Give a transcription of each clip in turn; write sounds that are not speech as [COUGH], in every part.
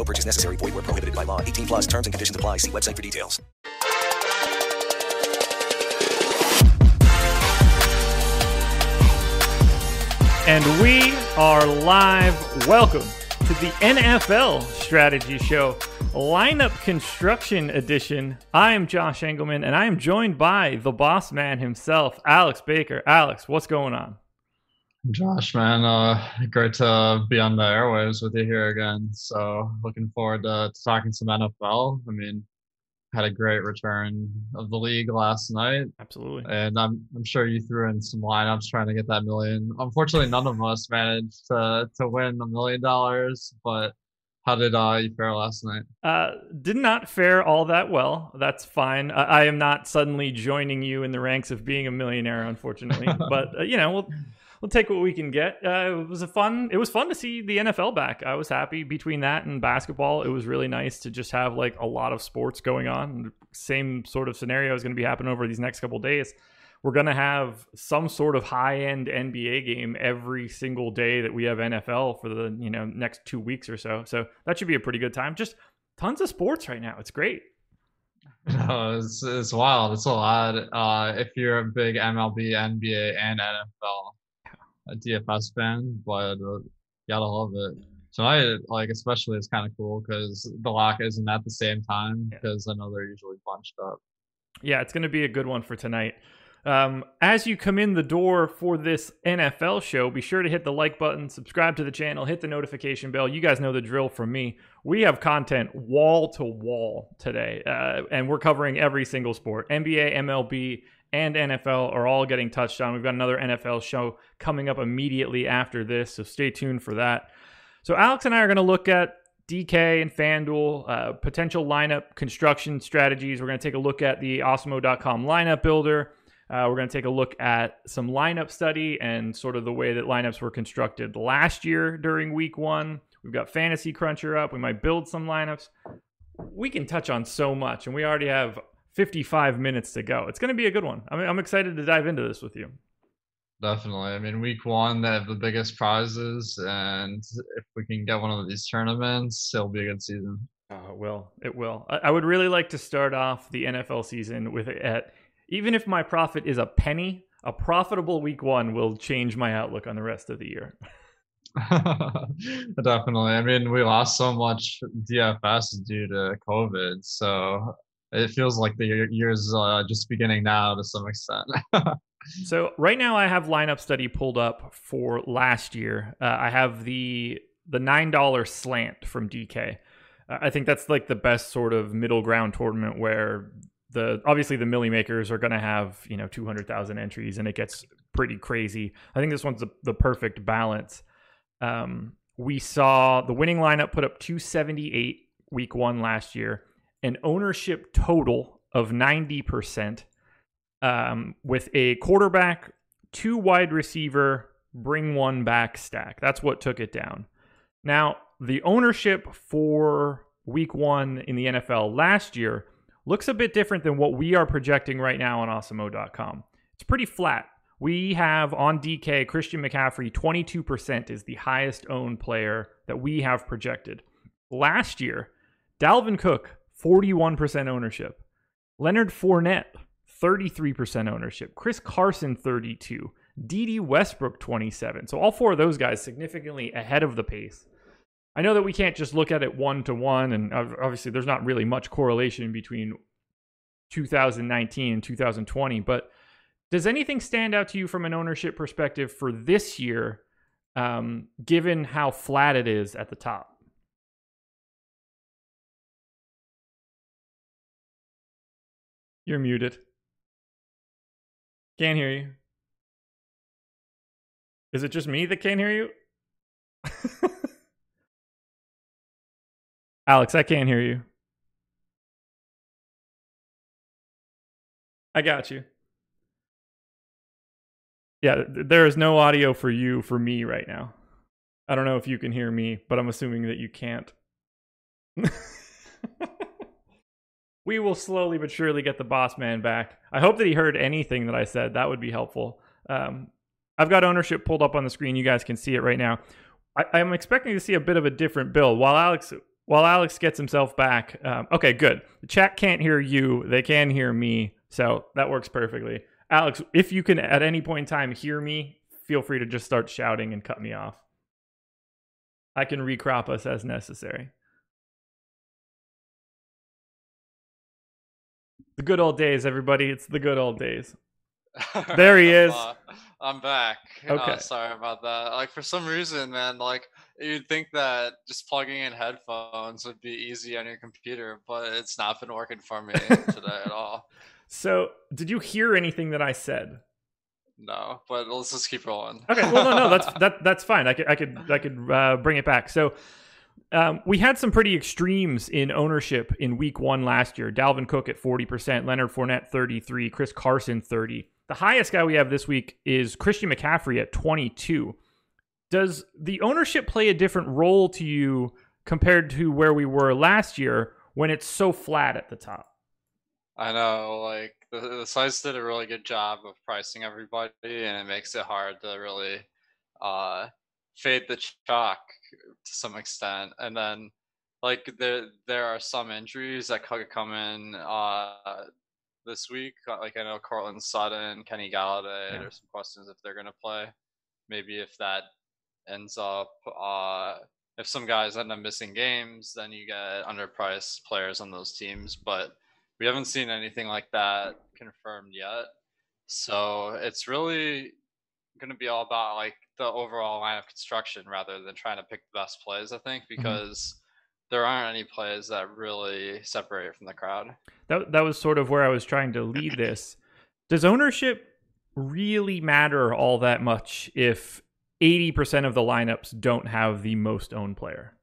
No purchase necessary. Void where prohibited by law. 18 plus terms and conditions apply. See website for details. And we are live. Welcome to the NFL Strategy Show, Lineup Construction Edition. I am Josh Engelman, and I am joined by the boss man himself, Alex Baker. Alex, what's going on? Josh, man, uh, great to be on the airwaves with you here again. So, looking forward to, to talking some NFL. I mean, had a great return of the league last night. Absolutely. And I'm I'm sure you threw in some lineups trying to get that million. Unfortunately, none of us managed to to win a million dollars. But how did uh, you fare last night? Uh, did not fare all that well. That's fine. I, I am not suddenly joining you in the ranks of being a millionaire, unfortunately. [LAUGHS] but uh, you know, we'll we'll take what we can get. Uh, it was a fun. It was fun to see the NFL back. I was happy between that and basketball. It was really nice to just have like a lot of sports going on. Same sort of scenario is going to be happening over these next couple days. We're going to have some sort of high end NBA game every single day that we have NFL for the you know next two weeks or so. So that should be a pretty good time. Just tons of sports right now. It's great. [LAUGHS] No, it's, it's wild. It's a lot. Uh, if you're a big MLB, NBA, and NFL a DFS fan, but uh, gotta love it. Tonight, like especially, is kind of cool because the lock isn't at the same time because I know they're usually bunched up. Yeah, it's going to be a good one for tonight. Um, as you come in the door for this NFL show, be sure to hit the like button, subscribe to the channel, hit the notification bell. You guys know the drill from me. We have content wall to wall today, uh, and we're covering every single sport NBA, MLB, and NFL are all getting touched on. We've got another NFL show coming up immediately after this, so stay tuned for that. So, Alex and I are going to look at DK and FanDuel, uh, potential lineup construction strategies. We're going to take a look at the Awesemo.com lineup builder. Uh, we're going to take a look at some lineup study and sort of the way that lineups were constructed last year during week one. We've got Fantasy Cruncher up. We might build some lineups. We can touch on so much, and we already have 55 minutes to go. It's going to be a good one. I'm, I'm excited to dive into this with you. Definitely. I mean, week one, they have the biggest prizes, and if we can get one of these tournaments, it'll be a good season. Uh, oh, it will. It will. I, I would really like to start off the NFL season with it at even if my profit is a penny, a profitable week one will change my outlook on the rest of the year. [LAUGHS] Definitely. I mean, we lost so much DFS due to COVID, so it feels like the year's uh, just beginning now to some extent. [LAUGHS] so right now, I have lineup study pulled up for last year. Uh, I have the the nine dollar slant from DK. Uh, I think that's like the best sort of middle ground tournament where the obviously the milli makers are going to have you know 200,000 entries and it gets pretty crazy. I think this one's the, the perfect balance. Um, we saw the winning lineup put up 278 week one last year an ownership total of 90% um, with a quarterback, two wide receiver, bring one back stack. That's what took it down. Now, the ownership for week one in the NFL last year looks a bit different than what we are projecting right now on awesemo.com. It's pretty flat. We have on DK Christian McCaffrey, 22% is the highest owned player that we have projected. Last year, Dalvin Cook, 41% ownership. Leonard Fournette, 33% ownership. Chris Carson, 32. Dede Westbrook, 27. So all four of those guys significantly ahead of the pace. I know that we can't just look at it one to one, and obviously there's not really much correlation between 2019 and 2020. But does anything stand out to you from an ownership perspective for this year, um, given how flat it is at the top? You're muted. Can't hear you. Is it just me that can't hear you? [LAUGHS] Alex, I can't hear you. I got you. Yeah, there is no audio for you for me right now. I don't know if you can hear me, but I'm assuming that you can't. [LAUGHS] we will slowly but surely get the boss man back. I hope that he heard anything that I said. That would be helpful. Um, I've got ownership pulled up on the screen. You guys can see it right now. I, am expecting to see a bit of a different build. While Alex while Alex gets himself back, um, okay, good. The chat can't hear you. They can hear me, so that works perfectly. Alex, if you can at any point in time hear me, feel free to just start shouting and cut me off. I can recrop us as necessary. The good old days, everybody. It's the good old days. [LAUGHS] there he is. Uh, I'm back. Uh, okay. Uh, sorry about that. Like for some reason, man, like you'd think that just plugging in headphones would be easy on your computer, but it's not been working for me today at all. [LAUGHS] So, did you hear anything that I said? No, but let's just keep rolling. Okay. Well, no, no, that's [LAUGHS] that that's fine. I could I could I could uh, bring it back. So. Um, we had some pretty extremes in ownership in week one last year. Dalvin Cook at 40%, Leonard Fournette 33, Chris Carson 30. The highest guy we have this week is Christian McCaffrey at 22. Does the ownership play a different role to you compared to where we were last year when it's so flat at the top? I know, like the, the sites did a really good job of pricing everybody, and it makes it hard to really uh, fade the chalk to some extent. And then, like there there are some injuries that could come in uh, this week. Uh, like I know Courtland Sutton, Kenny Golladay. Yeah. There's some questions if they're going to play. Maybe if that ends up uh, if some guys end up missing games, then you get underpriced players on those teams. But we haven't seen anything like that confirmed yet. So it's really going to be all about like the overall line of construction rather than trying to pick the best plays. I think mm-hmm. because mm-hmm. there aren't any plays that really separate from the crowd. That that was sort of where I was trying to lead this. Does ownership really matter all that much if 80% of the lineups don't have the most owned player?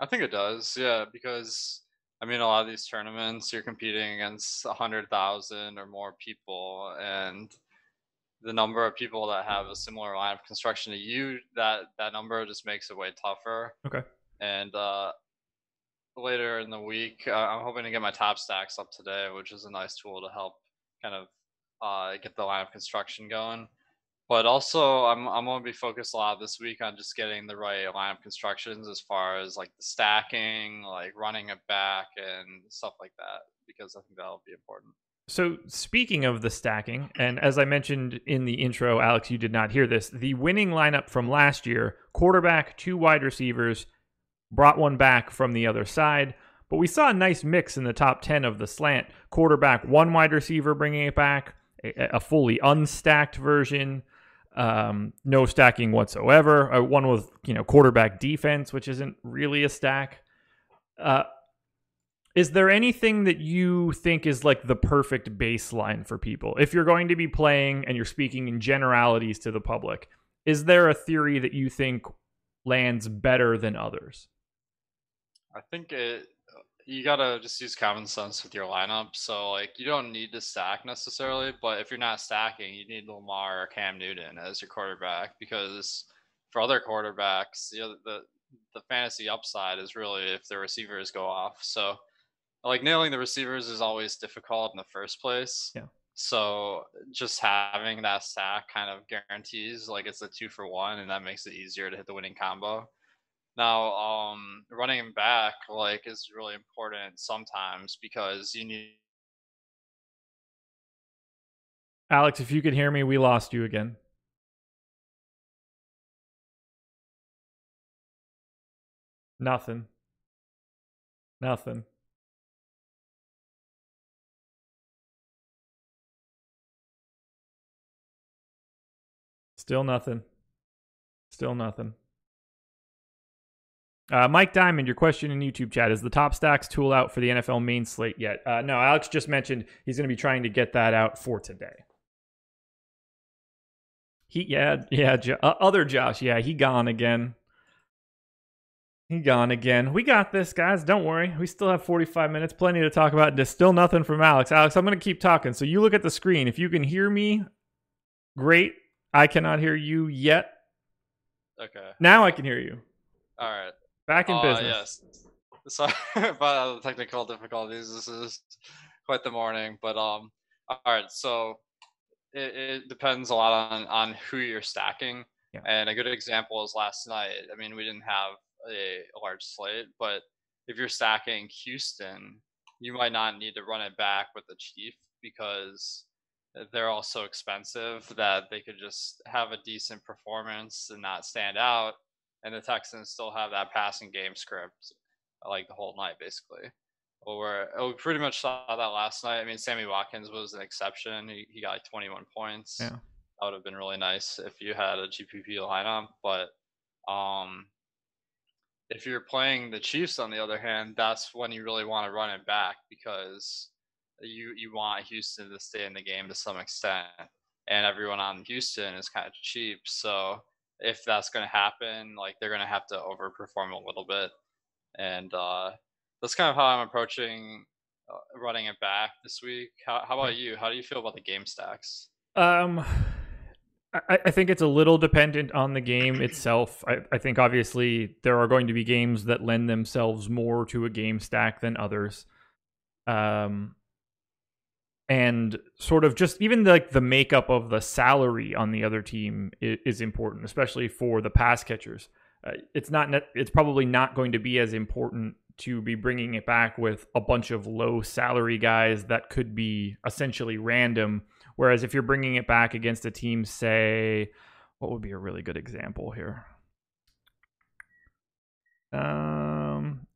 I think it does. Yeah, because I mean, a lot of these tournaments, you're competing against a hundred thousand or more people, and the number of people that have a similar line of construction to you, that that number just makes it way tougher. Okay. And uh, later in the week, uh, I'm hoping to get my top stacks up today, which is a nice tool to help kind of uh, get the line of construction going. But also, I'm I'm gonna be focused a lot this week on just getting the right line of constructions as far as like the stacking, like running it back, and stuff like that, because I think that'll be important. So, speaking of the stacking, and as I mentioned in the intro, Alex, you did not hear this. The winning lineup from last year quarterback, two wide receivers, brought one back from the other side. But we saw a nice mix in the top 10 of the slant. Quarterback, one wide receiver bringing it back, a, a fully unstacked version, um, no stacking whatsoever. Uh, one with you know quarterback defense, which isn't really a stack. Uh, is there anything that you think is like the perfect baseline for people if you're going to be playing and you're speaking in generalities to the public? Is there a theory that you think lands better than others? I think it you gotta just use common sense with your lineup. So like you don't need to stack necessarily, but if you're not stacking, you need Lamar or Cam Newton as your quarterback because for other quarterbacks, you know, the the fantasy upside is really if the receivers go off. So like nailing the receivers is always difficult in the first place. Yeah. So just having that stack kind of guarantees like it's a two for one, and that makes it easier to hit the winning combo. Now, um, running him back like is really important sometimes because you need. Alex, if you could hear me, we lost you again. Nothing. Nothing. Still nothing. Still nothing. Uh, Mike Diamond, your question in YouTube chat is the top stacks tool out for the NFL main slate yet? Uh, no, Alex just mentioned he's going to be trying to get that out for today. He, yeah, yeah, jo- uh, other Josh, yeah, he gone again. He gone again. We got this, guys. Don't worry. We still have 45 minutes, plenty to talk about. Just still nothing from Alex. Alex, I'm going to keep talking. So you look at the screen. If you can hear me, great. I cannot hear you yet. Okay. Now I can hear you. All right. Back in Uh, business. Yes. [LAUGHS] Sorry about the technical difficulties. This is quite the morning, but um, all right. So it, it depends a lot on on who you're stacking. Yeah. And a good example is last night. I mean, we didn't have a, a large slate, but if you're stacking Houston, you might not need to run it back with the Chief because they're all so expensive that they could just have a decent performance and not stand out and the Texans still have that passing game script like the whole night, basically. Or we pretty much saw that last night. I mean, Sammy Watkins was an exception. He, he got like 21 points. Yeah. That would have been really nice if you had a GPP lineup. But um, if you're playing the Chiefs, on the other hand, that's when you really want to run it back because you you want Houston to stay in the game to some extent, and everyone on Houston is kind of cheap. So if that's going to happen, like they're going to have to overperform a little bit, and uh, that's kind of how I'm approaching uh, running it back this week. How, how about you? How do you feel about the game stacks? Um, I, I think it's a little dependent on the game itself. I, I think obviously there are going to be games that lend themselves more to a game stack than others. Um, and sort of just even like the makeup of the salary on the other team is, is important, especially for the pass catchers. Uh, it's not. It's probably not going to be as important to be bringing it back with a bunch of low salary guys that could be essentially random. Whereas if you're bringing it back against a team, say, what would be a really good example here? Um,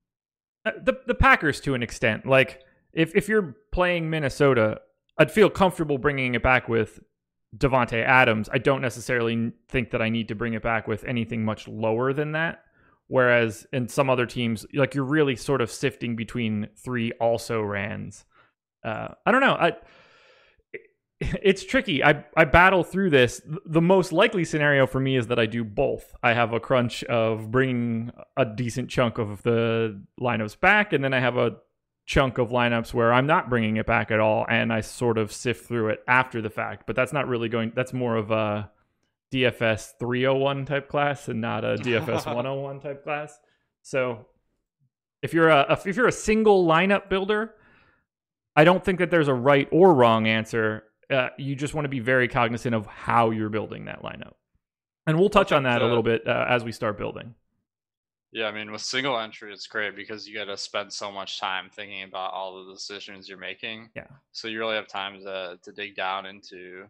uh, the the Packers to an extent. Like if if you're playing Minnesota, I'd feel comfortable bringing it back with Davante Adams. I don't necessarily think that I need to bring it back with anything much lower than that. Whereas in some other teams, like you're really sort of sifting between three also rans. Uh, I don't know. I it's tricky. I I battle through this. The most likely scenario for me is that I do both. I have a crunch of bringing a decent chunk of the lineups back, and then I have a chunk of lineups where I'm not bringing it back at all, and I sort of sift through it after the fact. But that's not really going. That's more of a DFS 301 type class and not a DFS [LAUGHS] 101 type class. So if you're a if you're a single lineup builder, I don't think that there's a right or wrong answer. Uh, you just want to be very cognizant of how you're building that lineup, and we'll touch on that a little bit uh, as we start building. Yeah, I mean, with single entry, it's great because you got to spend so much time thinking about all the decisions you're making. Yeah. So you really have time to to dig down into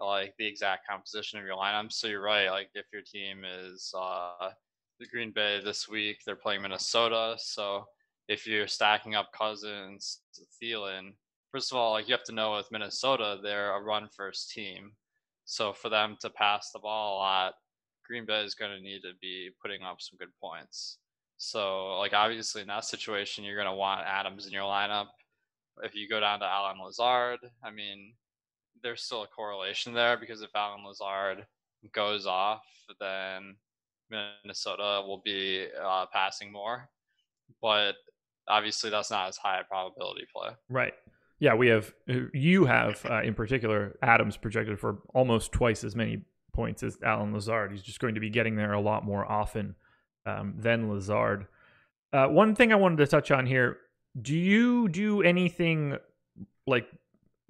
like the exact composition of your lineup. So you're right. Like if your team is uh, the Green Bay this week, they're playing Minnesota. So if you're stacking up Cousins, Thielen, first of all, like you have to know with Minnesota, they're a run first team. So for them to pass the ball a lot, Green Bay is going to need to be putting up some good points. So like obviously in that situation, you're going to want Adams in your lineup. If you go down to Allen Lazard, I mean, there's still a correlation there because if Allen Lazard goes off, then Minnesota will be uh, passing more. But obviously, that's not as high a probability play. Right. Yeah, we have you have uh, in particular Adams projected for almost twice as many points as Allen Lazard. He's just going to be getting there a lot more often um, than Lazard. Uh, one thing I wanted to touch on here: Do you do anything like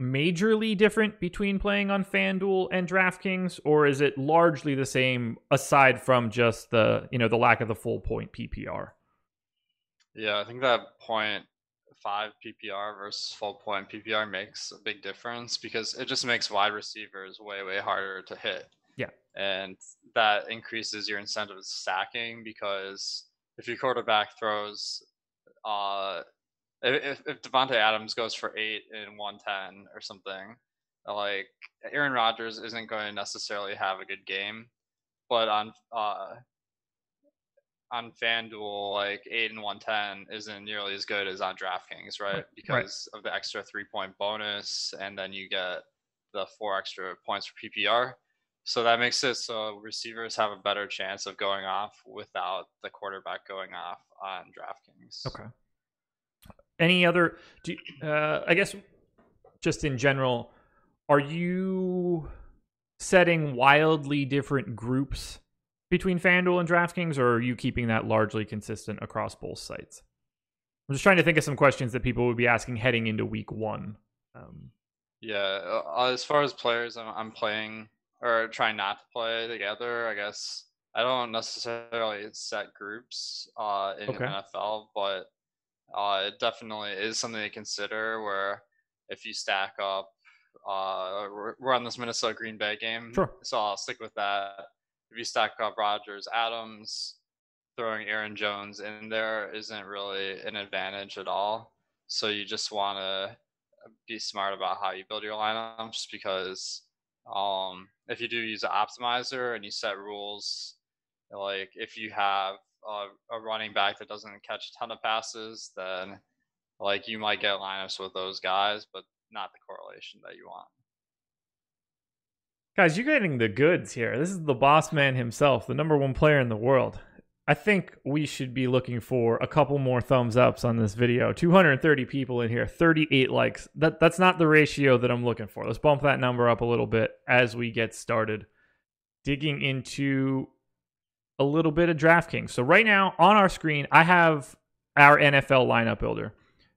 majorly different between playing on FanDuel and DraftKings, or is it largely the same aside from just the you know the lack of the full point PPR? Yeah, I think that point five PPR versus full point PPR makes a big difference because it just makes wide receivers way way harder to hit. And that increases your incentive of stacking because if your quarterback throws, uh, if if Davante Adams goes for eight in one ten or something, like Aaron Rodgers isn't going to necessarily have a good game, but on uh, on FanDuel, like eight and one ten isn't nearly as good as on DraftKings, right? Because right. of the extra three point bonus, and then you get the four extra points for PPR. So that makes it so receivers have a better chance of going off without the quarterback going off on DraftKings. Okay. Any other? Do you, uh, I guess just in general, are you setting wildly different groups between FanDuel and DraftKings, or are you keeping that largely consistent across both sites? I'm just trying to think of some questions that people would be asking heading into Week One. Um, yeah, uh, as far as players, I'm, I'm playing or try not to play together. I guess I don't necessarily set groups uh, in okay. NFL, but uh, it definitely is something to consider. Where if you stack up, uh, we're, we're on this Minnesota Green Bay game, sure. so I'll stick with that. If you stack up Rodgers, Adams, throwing Aaron Jones in there isn't really an advantage at all. So you just want to be smart about how you build your lineups because um, if you do use an optimizer and you set rules, like if you have a, a running back that doesn't catch a ton of passes, then like you might get lineups with those guys, but not the correlation that you want. Guys, you're getting the goods here. This is the boss man himself, the number one player in the world. I think we should be looking for a couple more thumbs ups on this video. 230 people in here, 38 likes. That that's not the ratio that I'm looking for. Let's bump that number up a little bit as we get started. Digging into a little bit of DraftKings. So right now on our screen, I have our NFL lineup builder.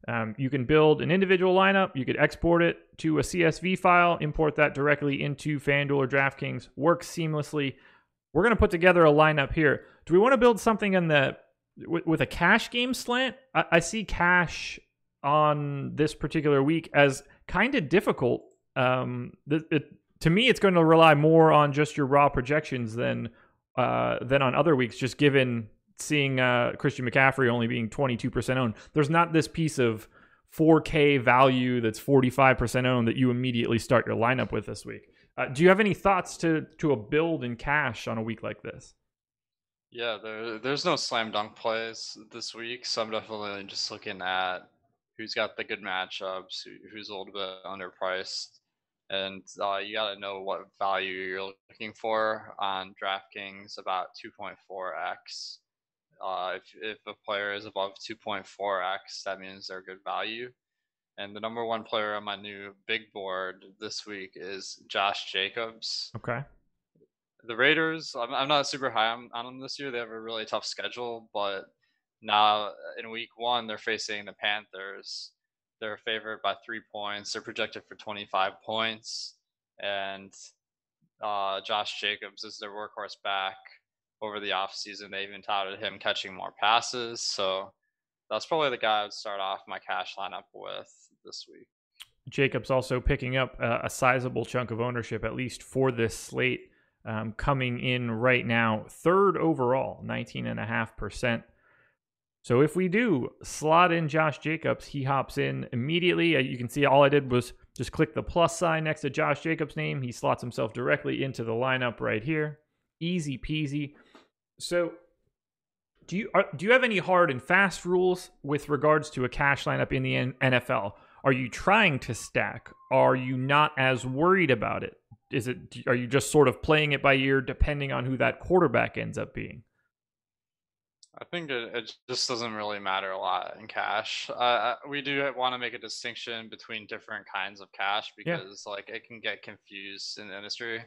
Um, you can build an individual lineup. You could export it to a CSV file, import that directly into FanDuel or DraftKings. Works seamlessly. We're going to put together a lineup here. Do we want to build something in the with, with a cash game slant? I, I, see cash on this particular week as kind of difficult. Um, it, it, to me, it's going to rely more on just your raw projections than uh, than on other weeks, just given seeing uh, Christian McCaffrey only being 22% owned. There's not this piece of 4K value that's 45% owned that you immediately start your lineup with this week. Uh, do you have any thoughts to to a build in cash on a week like this? Yeah, there there's no slam dunk plays this week, so I'm definitely just looking at who's got the good matchups, who, who's a little bit underpriced, and uh, you got to know what value you're looking for on DraftKings. About 2.4x. Uh, if if a player is above 2.4x, that means they're good value. And the number one player on my new big board this week is Josh Jacobs. Okay. The Raiders, I'm, I'm not super high on, on them this year. They have a really tough schedule, but now in week one, they're facing the Panthers. They're favored by three points. They're projected for 25 points. And uh, Josh Jacobs is their workhorse back over the offseason. They even touted him catching more passes. So that's probably the guy I would start off my cash lineup with this week. Jacobs also picking up a, a sizable chunk of ownership, at least for this slate, um, coming in right now, third overall, 19.5%. So if we do slot in Josh Jacobs, he hops in immediately. Uh, you can see all I did was just click the plus sign next to Josh Jacobs' name. He slots himself directly into the lineup right here. Easy peasy. So do you are, do you have any hard and fast rules with regards to a cash lineup in the NFL? Are you trying to stack? Are you not as worried about it? Is it are you just sort of playing it by ear depending on who that quarterback ends up being? I think it, it just doesn't really matter a lot in cash. Uh, we do want to make a distinction between different kinds of cash because yeah. like it can get confused in the industry.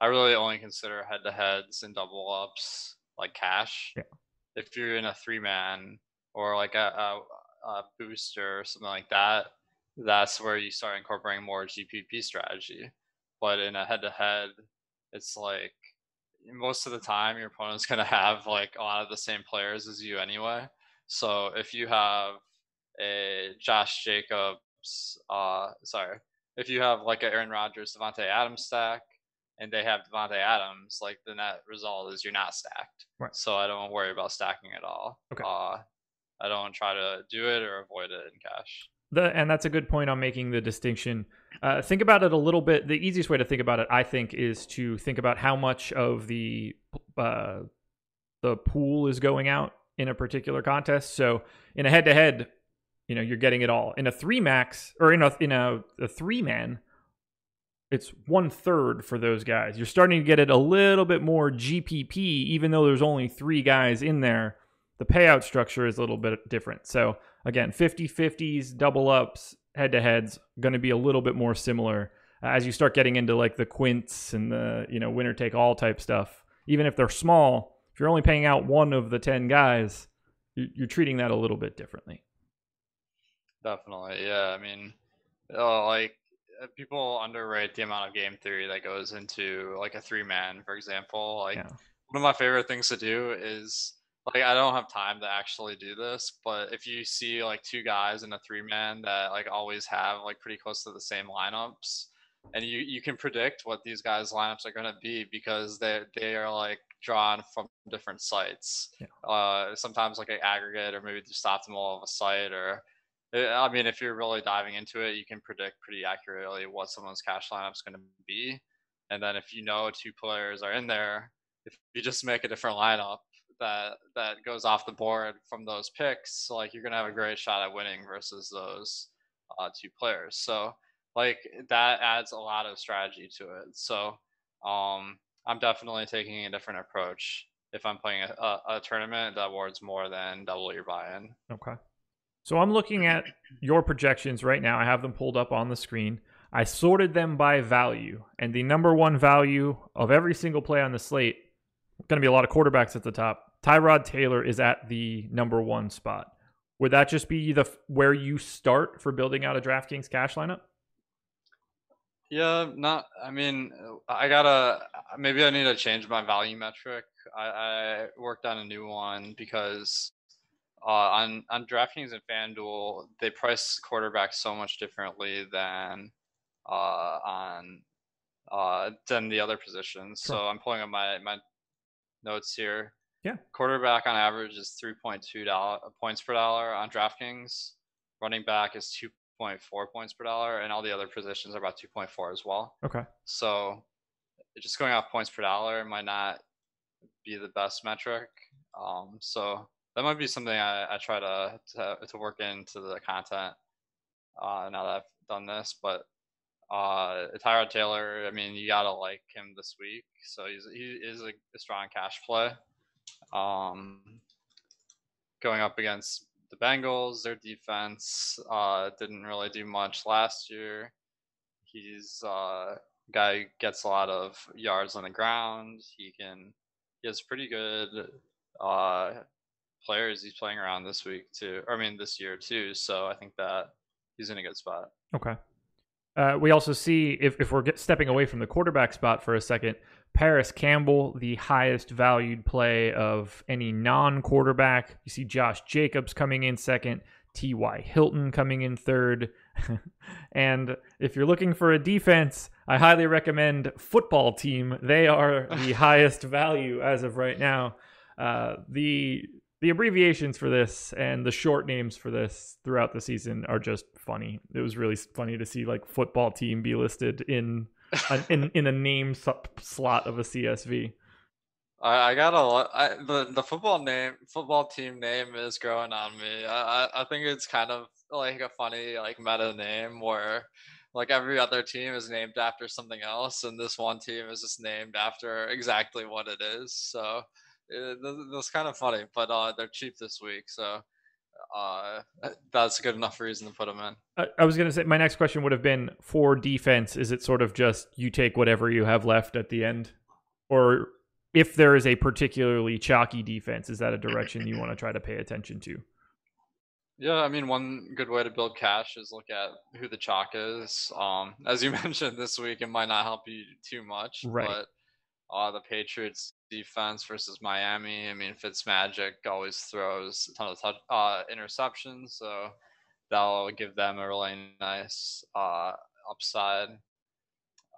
I really only consider head to heads and double ups like cash. Yeah. If you're in a three man or like a, a, a booster or something like that, that's where you start incorporating more GPP strategy. But in a head to head, it's like most of the time your opponent's going to have like a lot of the same players as you anyway. So if you have a Josh Jacobs, uh, sorry, if you have like a Aaron Rodgers, Davante Adams stack, and they have Davante Adams, like the net result is you're not stacked. Right. So I don't worry about stacking at all. Okay. Uh, I don't try to do it or avoid it in cash. the and that's a good point on making the distinction. Uh, think about it a little bit. The easiest way to think about it, I think, is to think about how much of the uh, the pool is going out in a particular contest. So in a head to head, you know, you're getting it all. In a three max or in a in a, a three man, it's one third for those guys. You're starting to get it a little bit more GPP, even though there's only three guys in there. The payout structure is a little bit different. So again, 50 50s, double ups, head to heads, going to be a little bit more similar as you start getting into like the quints and the you know winner take all type stuff. Even if they're small, if you're only paying out one of the 10 guys, you're treating that a little bit differently. Definitely, yeah. I mean, uh, like uh, people underrate the amount of game theory that goes into like a three man, for example. Like yeah. one of my favorite things to do is like I don't have time to actually do this, but if you see like two guys in a three man that like always have like pretty close to the same lineups, and you you can predict what these guys lineups are going to be because they they are like drawn from different sites. Yeah. Uh, sometimes like an aggregate or maybe just optimal of a site or uh, I mean, if you're really diving into it, you can predict pretty accurately what someone's cash lineup's going to be. And then if you know two players are in there, if you just make a different lineup that that goes off the board from those picks, like you're to have a great shot at winning versus those uh, two players. So like that adds a lot of strategy to it. So um, I'm definitely taking a different approach if I'm playing a, a, a tournament that awards more than double your buy-in. Okay. So I'm looking at your projections right now. I have them pulled up on the screen. I sorted them by value, and the number one value of every single play on the slate, going to be a lot of quarterbacks at the top. Tyrod Taylor is at the number one spot. Would that just be the where you start for building out a DraftKings cash lineup? Yeah, not. I mean, I gotta. Maybe I need to change my value metric. I, I worked on a new one because uh, on on DraftKings and FanDuel, they price quarterbacks so much differently than uh, on uh, than the other positions. Sure. So I'm pulling up my my notes here. Yeah, quarterback on average is 3.2 dollar points per dollar on DraftKings. Running back is 2.4 points per dollar, and all the other positions are about 2.4 as well. Okay. So just going off points per dollar might not be the best metric. Um, so that might be something I, I try to, to, to work into the content uh, now that I've done this. But uh, Tyrod Taylor, I mean, you gotta like him this week. So he's he is a, a strong cash play. Um, going up against the Bengals, their defense uh, didn't really do much last year. He's uh, guy gets a lot of yards on the ground. He can he has pretty good uh, players he's playing around this week too. I mean, this year too. So I think that he's in a good spot. Okay. Uh, we also see if, if we're stepping away from the quarterback spot for a second, Parris Campbell, the highest valued play of any non quarterback. You see Josh Jacobs coming in second, T.Y. Hilton coming in third. [LAUGHS] and if you're looking for a defense, I highly recommend Football Team. They are [LAUGHS] the highest value as of right now. Uh, the the abbreviations for this and the short names for this throughout the season are just funny. It was really funny to see like football team be listed in in [LAUGHS] in a name slot of a CSV. I, I got a lot. I, the the football name football team name is growing on me. I I think it's kind of like a funny like meta name where like every other team is named after something else, and this one team is just named after exactly what it is. So it, that's kind of funny, but uh, they're cheap this week, so uh, that's a good enough reason to put them in. I, I was going to say my next question would have been for defense. Is it sort of just you take whatever you have left at the end, or if there is a particularly chalky defense, is that a direction you want to try to pay attention to? Yeah, I mean, one good way to build cash is look at who the chalk is. Um, as you [LAUGHS] mentioned this week, it might not help you too much, right. but uh, the Patriots defense versus Miami. I mean, Fitzmagic always throws a ton of touch, uh, interceptions, so that'll give them a really nice uh, upside.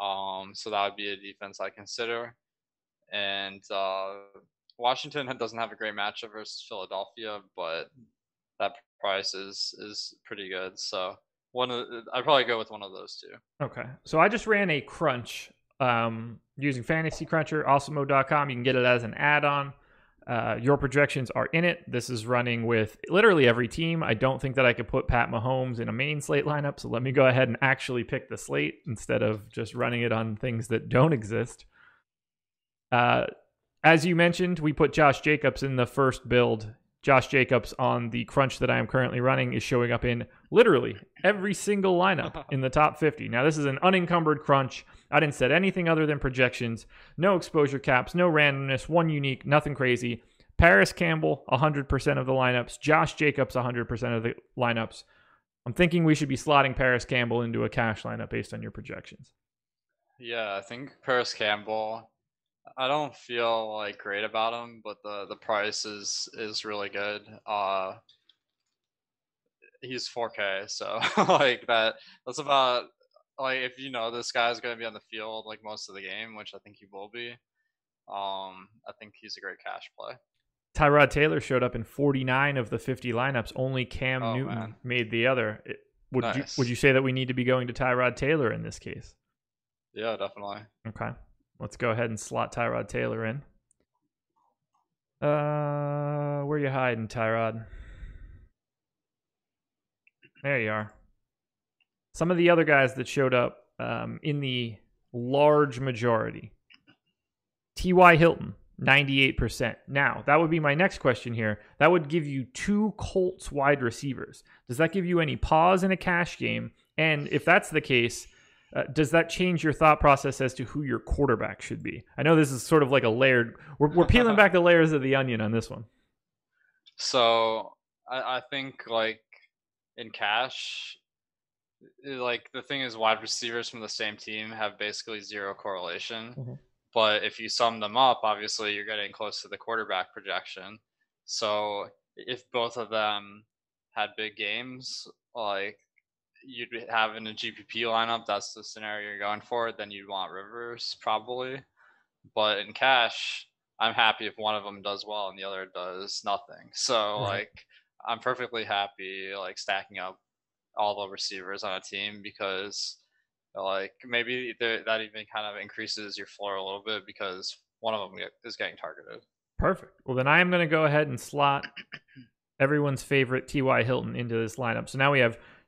Um, so that would be a defense I consider. And uh, Washington [LAUGHS] doesn't have a great matchup versus Philadelphia, but that price is is pretty good. So one of I'd probably go with one of those two. Okay. So I just ran a crunch um, using Fantasy Cruncher, awesemo.com. You can get it as an add on. Uh, your projections are in it. This is running with literally every team. I don't think that I could put Pat Mahomes in a main slate lineup. So let me go ahead and actually pick the slate instead of just running it on things that don't exist. Uh, as you mentioned, we put Josh Jacobs in the first build. Josh Jacobs on the crunch that I am currently running is showing up in literally every single lineup [LAUGHS] in the top 50. Now, this is an unencumbered crunch. I didn't set anything other than projections, no exposure caps, no randomness, one unique, nothing crazy. Parris Campbell, 100% of the lineups. Josh Jacobs, 100% of the lineups. I'm thinking we should be slotting Parris Campbell into a cash lineup based on your projections. Yeah, I think Parris Campbell. I don't feel like great about him, but the the price is is really good. Uh, he's 4K, so [LAUGHS] like that. That's about like if you know this guy's going to be on the field like most of the game, which I think he will be. Um, I think he's a great cash play. Tyrod Taylor showed up in 49 of the 50 lineups. Only Cam Oh, Newton man. made the other. It- would Nice. you would you say that we need to be going to Tyrod Taylor in this case? Yeah, definitely. Okay. Let's go ahead and slot Tyrod Taylor in. Uh, where you hiding, Tyrod? There you are. Some of the other guys that showed up um, in the large majority. T.Y. Hilton, 98%. Now, that would be my next question here. That would give you two Colts wide receivers. Does that give you any pause in a cash game? And if that's the case, uh, does that change your thought process as to who your quarterback should be? I know this is sort of like a layered. We're, we're peeling back the layers of the onion on this one. So I, I think like in cash, like the thing is, wide receivers from the same team have basically zero correlation. Mhm. But if you sum them up, obviously you're getting close to the quarterback projection. So if both of them had big games, like you'd have in a GPP lineup, that's the scenario you're going for. Then you'd want Rivers probably. But in cash, I'm happy if one of them does well and the other does nothing. So Right. like I'm perfectly happy like stacking up all the receivers on a team because like maybe that even kind of increases your floor a little bit because one of them is getting targeted. Perfect. Well, then I am going to go ahead and slot everyone's favorite T.Y. Hilton into this lineup. So now we have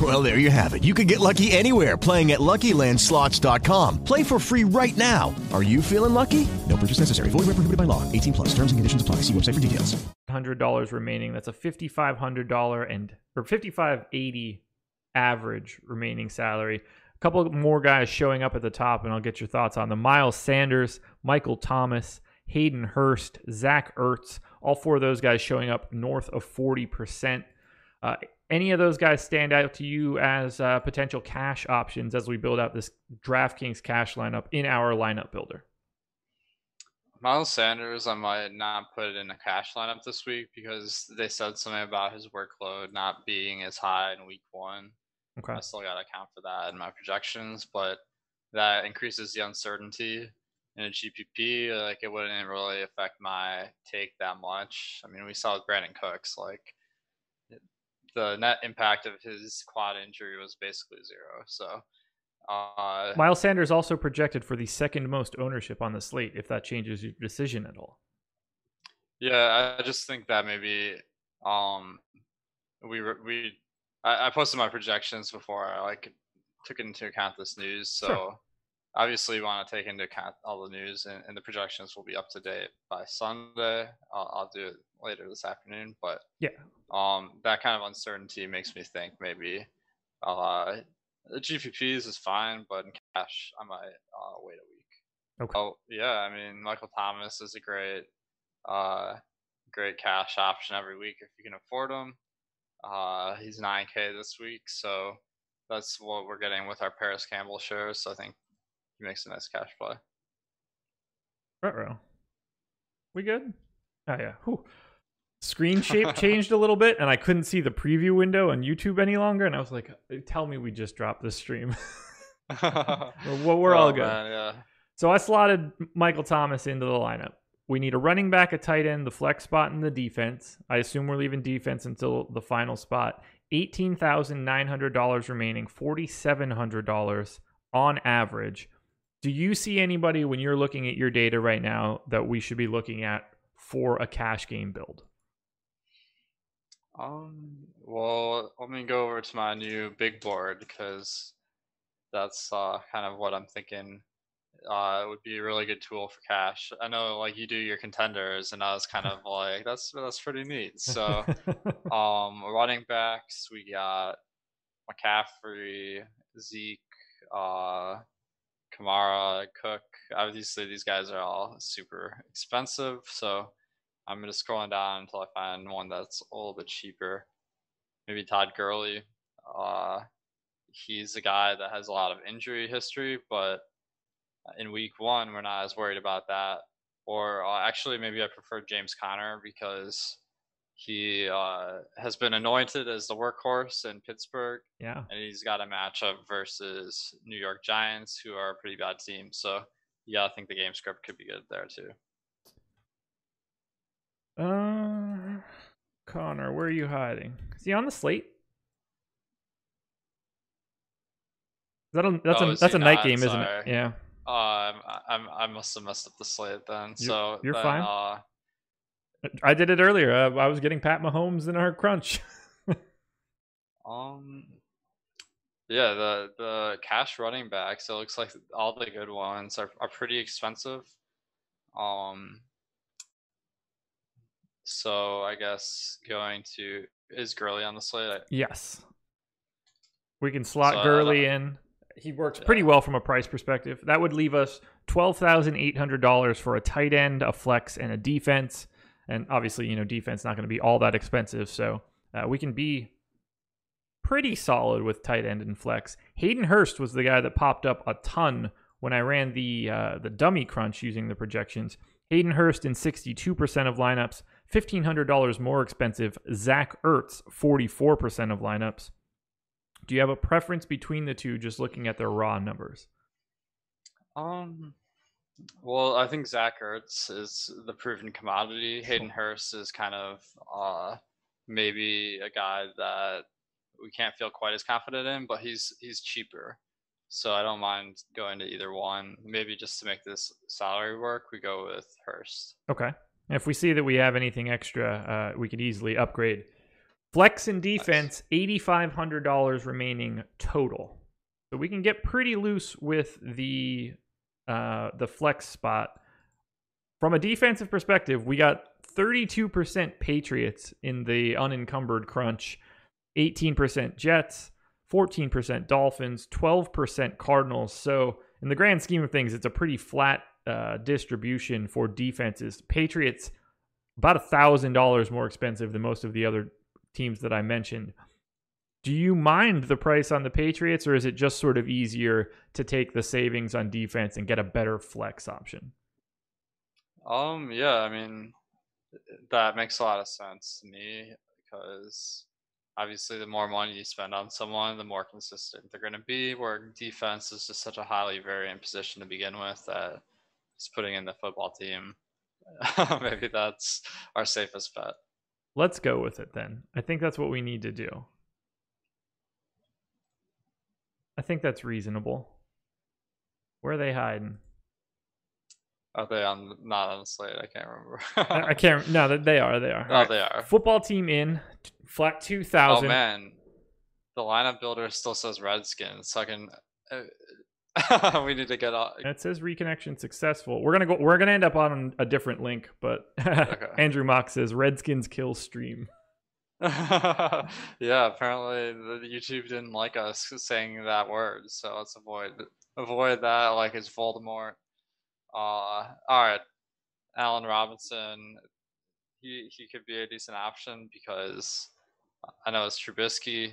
Well, there you have it. You can get lucky anywhere playing at LuckyLandSlots.com. Play for free right now. Are you feeling lucky? No purchase necessary. Void where prohibited by law. 18 plus. Terms and conditions apply. See website for details. hundred dollars remaining. That's a fifty five hundred dollar and or fifty five eighty average remaining salary. A couple more guys showing up at the top, and I'll get your thoughts on them. Miles Sanders, Michael Thomas, Hayden Hurst, Zach Ertz. All four of those guys showing up north of forty percent. Uh, any of those guys stand out to you as uh, potential cash options as we build out this DraftKings cash lineup in our lineup builder? Miles Sanders, I might not put it in a cash lineup this week because they said something about his workload not being as high in week one. Okay. I still got to account for that in my projections, but that increases the uncertainty in a GPP. Like it wouldn't really affect my take that much. I mean, we saw with Brandin Cooks, like the net impact of his quad injury was basically zero. So, uh, Miles Sanders also projected for the second most ownership on the slate, if that changes your decision at all. Yeah, I just think that maybe um we were we I, I posted my projections before I like took into account this news. So Sure. obviously you want to take into account all the news and, and the projections will be up to date by Sunday. I'll, I'll do it later this afternoon, but Yeah. um that kind of uncertainty makes me think maybe uh the GPPs is fine, but in cash I might uh wait a week. Okay. Oh yeah, I mean Michael Thomas is a great uh great cash option every week if you can afford him. Uh he's 9k this week, so that's what we're getting with our Parris Campbell shares. So I think he makes a nice cash play. row. We good? Oh yeah. Whew. Screen shape [LAUGHS] changed a little bit, and I couldn't see the preview window on YouTube any longer. And I was like, uh, "Tell me we just dropped the stream." [LAUGHS] well, we're oh, all Oh, good. man, yeah. So I slotted Michael Thomas into the lineup. We need a running back, a tight end, the flex spot, and the defense. I assume we're leaving defense until the final spot. Eighteen thousand nine hundred dollars remaining, forty seven hundred dollars on average. Do you see anybody when you're looking at your data right now that we should be looking at for a cash game build? Um. Well, let me go over to my new big board because that's uh, kind of what I'm thinking. Uh, it would be a really good tool for cash. I know, like you do your contenders, and I was kind of like, that's that's pretty neat. So, [LAUGHS] um, running backs, we got McCaffrey, Zeke, uh, Kamara, Cook. Obviously, these guys are all super expensive, so I'm just scrolling down until I find one that's a little bit cheaper. Maybe Todd Gurley. Uh, he's a guy that has a lot of injury history, but in week one, we're not as worried about that. Or uh, actually, maybe I prefer James Conner because he uh, has been anointed as the workhorse in Pittsburgh. Yeah. And he's got a matchup versus New York Giants, who are a pretty bad team. So, yeah, I think the game script could be good there too. Uh, Conner, where are you hiding? Is he on the slate? Is that a, that's Oh, a that's a night not? game, isn't it? Yeah. Uh, I'm, I'm, I must have messed up the slate then. You're- so you're then, fine. Uh, I did it earlier. Uh, I was getting Pat Mahomes in our crunch. [LAUGHS] um, yeah, the the cash running backs. It looks like all the good ones are are pretty expensive. Um, so I guess going to is Gurley on the slate? yes. We can slot So, uh, Gurley in. He works pretty well from a price perspective. That would leave us twelve thousand eight hundred dollars for a tight end, a flex, and a defense. And obviously, you know, defense not going to be all that expensive, so uh, we can be pretty solid with tight end and flex. Hayden Hurst was the guy that popped up a ton when I ran the uh, the dummy crunch using the projections. Hayden Hurst in 62% of lineups, $1,500 more expensive. Zach Ertz, 44% of lineups. Do you have a preference between the two just looking at their raw numbers? Um, well, I think Zach Ertz is the proven commodity. Hayden Hurst is kind of uh maybe a guy that we can't feel quite as confident in, but he's he's cheaper. So I don't mind going to either one. Maybe just to make this salary work, we go with Hurst. Okay. If we see that we have anything extra, uh, we could easily upgrade. Flex and defense, $8,500 remaining total. So we can get pretty loose with the uh, the flex spot. From a defensive perspective, we got 32% Patriots in the unencumbered crunch, 18% Jets, 14% Dolphins, 12% Cardinals. So, in the grand scheme of things, it's a pretty flat uh, distribution for defenses. Patriots, about a $1,000 more expensive than most of the other teams that I mentioned. Do you mind the price on the Patriots, or is it just sort of easier to take the savings on defense and get a better flex option? Um, yeah, I mean, that makes a lot of sense to me because obviously the more money you spend on someone, the more consistent they're going to be. Where defense is just such a highly variant position to begin with that just putting in the football team, [LAUGHS] maybe that's our safest bet. Let's go with it then. I think that's what we need to do. I think that's reasonable. Where are they hiding? Are they on not on the slate? I can't remember. I, [LAUGHS] I can't. No, they- they are. They are. Oh, right. they are. Football team in flat two Oh thousand. man, the lineup builder still says Redskins. So I can. Uh, [LAUGHS] we need to get off. It says reconnection successful. We're gonna go. We're gonna end up on a different link, but [LAUGHS] Andrew Mock says Redskins kill stream. [LAUGHS] yeah, apparently YouTube didn't like us saying that word, so let's avoid avoid that like it's Voldemort. Uh, all right, Allen Robinson, he he could be a decent option because I know it's Trubisky,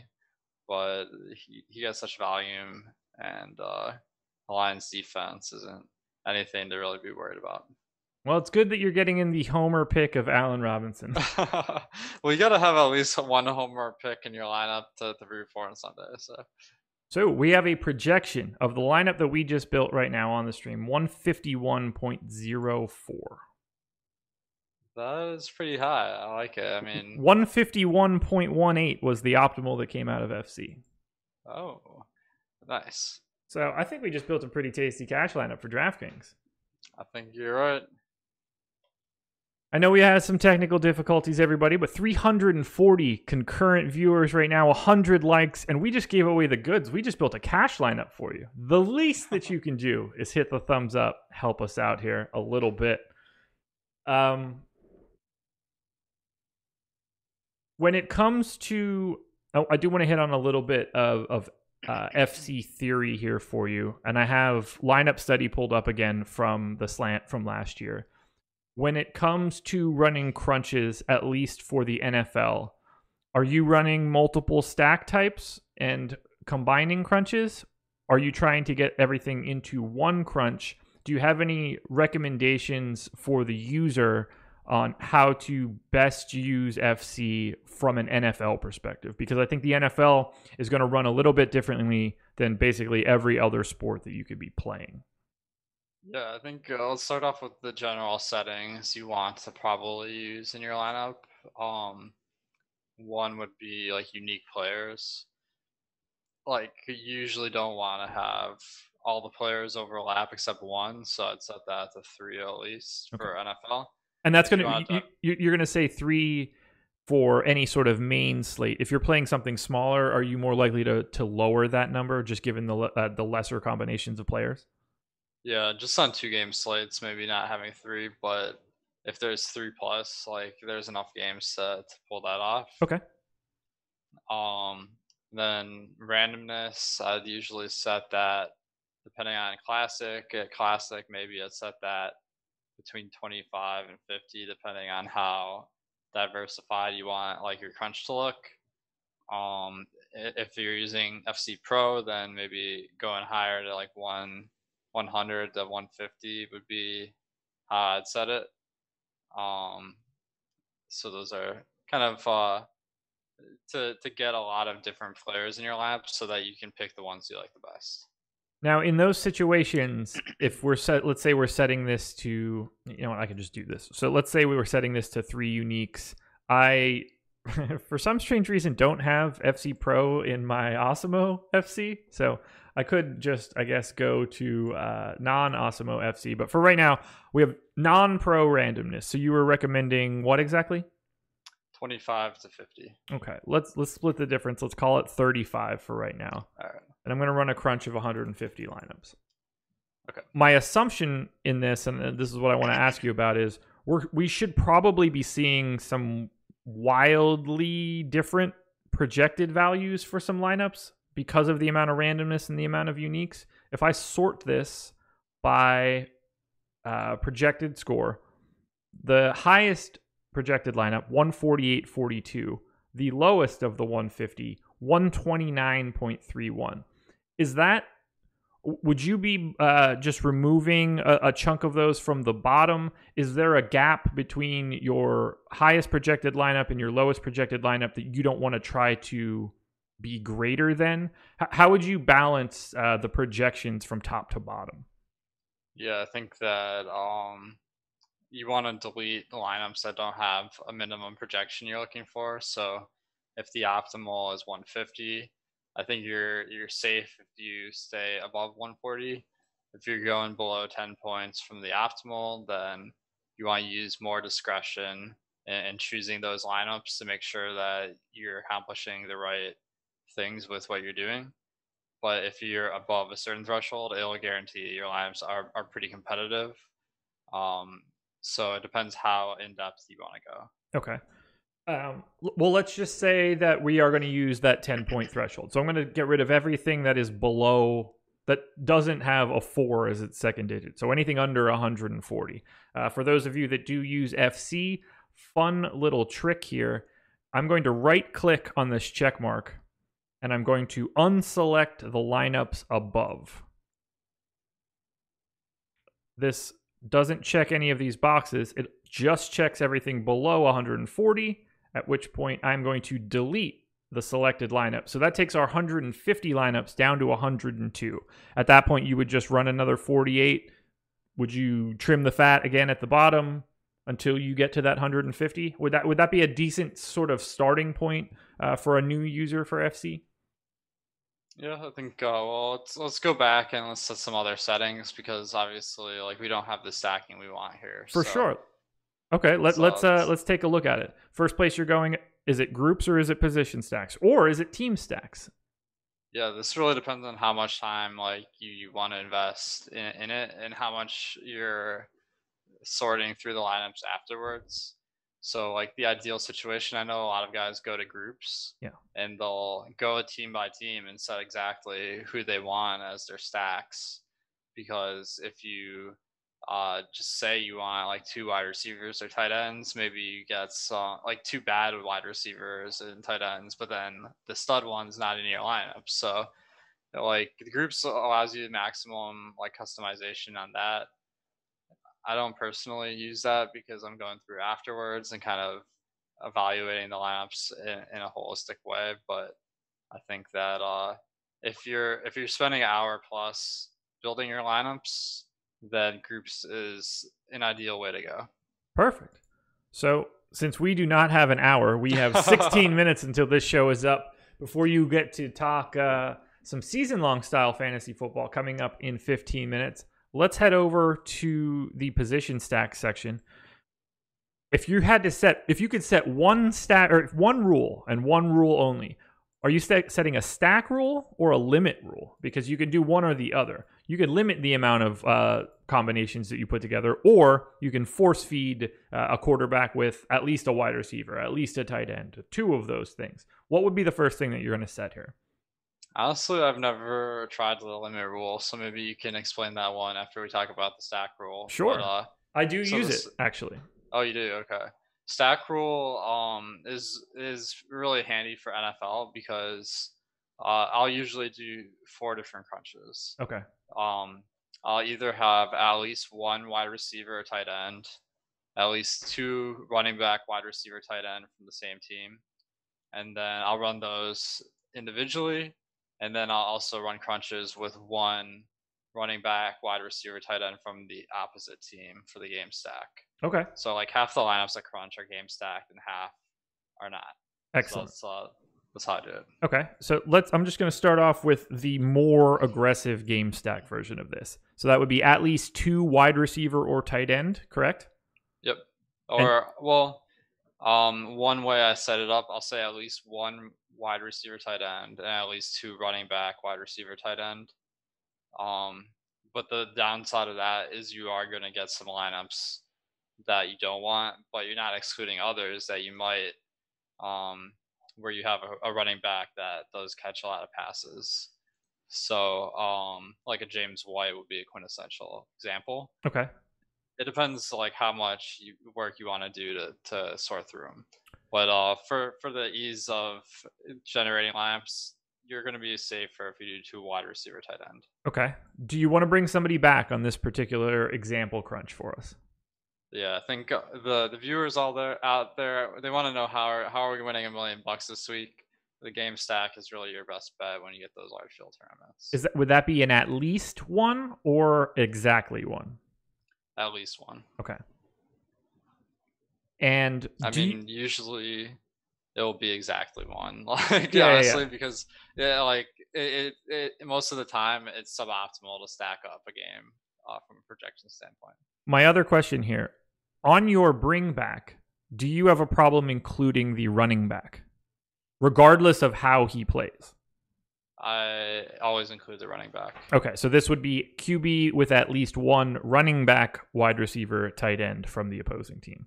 but he, he has such volume, and uh, Lions defense isn't anything to really be worried about. Well, it's good that you're getting in the homer pick of Allen Robinson. [LAUGHS] well, you got to have at least one homer pick in your lineup to, to root for on Sunday. So, so we have a projection of the lineup that we just built right now on the stream 151.04. That is pretty high. I like it. I mean, [LAUGHS] 151.18 was the optimal that came out of FC. Oh, nice. So I think we just built a pretty tasty cash lineup for DraftKings. I think you're right. I know we had some technical difficulties, everybody, but 340 concurrent viewers right now, 100 likes, and we just gave away the goods. We just built a cash lineup for you. The least that you can do is hit the thumbs up, help us out here a little bit. Um, when it comes to, oh, I do want to hit on a little bit of, of uh, FC theory here for you, and I have lineup study pulled up again from the slant from last year. When it comes to running crunches, at least for the NFL, are you running multiple stack types and combining crunches? Are you trying to get everything into one crunch? Do you have any recommendations for the user on how to best use FC from an NFL perspective because I think the NFL is going to run a little bit differently than basically every other sport that you could be playing. Yeah, I think uh, let's start off with the general settings you want to probably use in your lineup. Um, one would be like unique players. Like you usually don't want to have all the players overlap except one, so I'd set that to three at least okay. for NFL. And that's going to you, you're going to say three for any sort of main slate. If you're playing something smaller, are you more likely to to lower that number just given the uh, the lesser combinations of players? Yeah, just on two game slates, maybe not having three, but if there's three plus, like there's enough games to, to pull that off. Okay. Um, then randomness, I'd usually set that depending on classic. At classic, maybe I'd set that between 25 and 50 depending on how diversified you want like your crunch to look. Um if you're using fc pro then maybe going higher to like 1 100 to 150 would be how i'd set it. Um so those are kind of uh to to get a lot of different players in your lab so that you can pick the ones you like the best now, in those situations, if we're set, let's say we're setting this to, you know, I can just do this. So let's say we were setting this to three uniques. I, [LAUGHS] for some strange reason, don't have FC Pro in my Awesemo FC. So I could just, I guess, go to uh, non Awesemo FC. But for right now, we have non pro randomness. So you were recommending what exactly? 25 to 50. Okay. Let's let's split the difference. Let's call it 35 for right now. All right and I'm going to run a crunch of 150 lineups. Okay. My assumption in this, and this is what I want to ask you about, is we we should probably be seeing some wildly different projected values for some lineups because of the amount of randomness and the amount of uniques. If I sort this by uh, projected score, the highest projected lineup 148.42, the lowest of the 150 129.31 is that would you be uh, just removing a, a, chunk of those from the bottom? Is there a gap between your highest projected lineup and your lowest projected lineup that you don't want to try to be greater than? H- how would you balance uh, the projections from top to bottom? Yeah, I think that um, you want to delete the lineups that don't have a minimum projection you're looking for. So if the optimal is 150, I think you're you're safe if you stay above 140. If you're going below 10 points from the optimal, then you want to use more discretion in, in choosing those lineups to make sure that you're accomplishing the right things with what you're doing. But if you're above a certain threshold, it'll guarantee your lineups are, are pretty competitive. Um, so it depends how in depth you want to go. Okay. Um, well, let's just say that we are going to use that 10 point threshold. So I'm going to get rid of everything that is below, that doesn't have a four as its second digit. So anything under 140. Uh, for those of you that do use FC, fun little trick here. I'm going to right click on this check mark and I'm going to unselect the lineups above. This doesn't check any of these boxes. It just checks everything below 140, at which point I'm going to delete the selected lineup. So that takes our 150 lineups down to 102. At that point, you would just run another 48. Would you trim the fat again at the bottom until you get to that 150? Would that would that be a decent sort of starting point uh, for a new user for FC? Yeah, I think. Uh, well, let's let's go back and let's set some other settings because obviously, like, we don't have the stacking we want here. For so- sure. Okay, let, So let's uh, let's take a look at it. First place you're going is it groups or is it position stacks or is it team stacks? Yeah, this really depends on how much time like you, you want to invest in, in it and how much you're sorting through the lineups afterwards. So like the ideal situation, I know a lot of guys go to groups Yeah. and they'll go team by team and set exactly who they want as their stacks. Because if you uh, just say you want like two wide receivers or tight ends, maybe you get some like two bad wide receivers and tight ends, but then the stud one's not in your lineup. So like the groups allows you maximum like customization on that. I don't personally use that because I'm going through afterwards and kind of evaluating the lineups in, in a holistic way. But I think that uh, if you're if you're spending an hour plus building your lineups, then groups is an ideal way to go. Perfect. So, since we do not have an hour, we have [LAUGHS] 16 minutes until this show is up before you get to talk uh, some season long style fantasy football coming up in 15 minutes. Let's head over to the position stack section. If you had to set, if you could set one stat or one rule and one rule only, are you sta- setting a stack rule or a limit rule? Because you can do one or the other. You could limit the amount of uh, combinations that you put together, or you can force feed uh, a quarterback with at least a wide receiver, at least a tight end, two of those things. What would be the first thing that you're going to set here? Honestly, I've never tried the limit rule, so maybe you can explain that one after we talk about the stack rule. Sure. But, uh, I do so use this- it actually. Oh, you do? Okay. Stack rule um is is really handy for NFL because uh, I'll usually do four different crunches. Okay. Um, I'll either have at least one wide receiver or tight end, at least two running back, wide receiver, tight end from the same team, and then I'll run those individually, and then I'll also run crunches with one running back, wide receiver, tight end from the opposite team for the game stack. Okay. So like half the lineups that crunch are game stacked and half are not. Excellent. So that's, I do it. Okay, so let's. I'm just going to start off with the more aggressive game stack version of this. So that would be at least two wide receiver or tight end, correct? Yep. And- Or well, um, one way I set it up, I'll say at least one wide receiver, tight end, and at least two running back, wide receiver, tight end. Um, but the downside of that is you are going to get some lineups that you don't want, but you're not excluding others that you might, um, where you have a, a running back that does catch a lot of passes. So, um, like a James White would be a quintessential example Okay. it depends like how much you, work you want to do to to sort through them. But uh, for for the ease of generating lineups, you're going to be safer if you do two wide receiver tight end. Okay. Do you want to bring somebody back on this particular example crunch for us? Yeah, I think uh, the the viewers all there out there they want to know how are, how are we winning a million bucks this week. The game stack is really your best bet when you get those large field tournaments. Is that would that be an at least one or exactly one? At least one. Okay. And I do you- mean, usually it will be exactly one. [LAUGHS] Like yeah, honestly, yeah. because yeah, like it, it, it most of the time it's suboptimal to stack up a game uh, from a projection standpoint. My other question here on your bring back, do you have a problem including the running back, regardless of how he plays? I always include the running back. Okay, so this would be QB with at least one running back, wide receiver, tight end from the opposing team.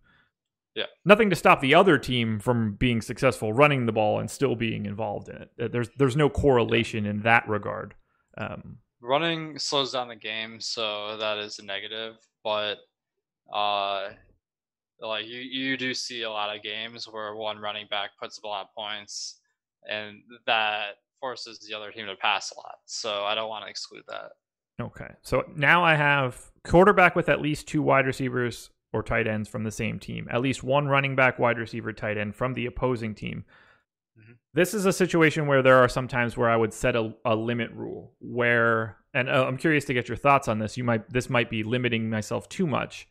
Yeah. Nothing to stop the other team from being successful running the ball and still being involved in it. There's there's no correlation in that regard. Um, Running slows down the game, so that is a negative. But uh, like you, you do see a lot of games where one running back puts up a lot of points, and that forces the other team to pass a lot. So I don't want to exclude that. Okay. So now I have quarterback with at least two wide receivers or tight ends from the same team, at least one running back, wide receiver, tight end from the opposing team. This is a situation where there are some times where I would set a, a limit rule where, and uh, I'm curious to get your thoughts on this. You might, this might be limiting myself too much,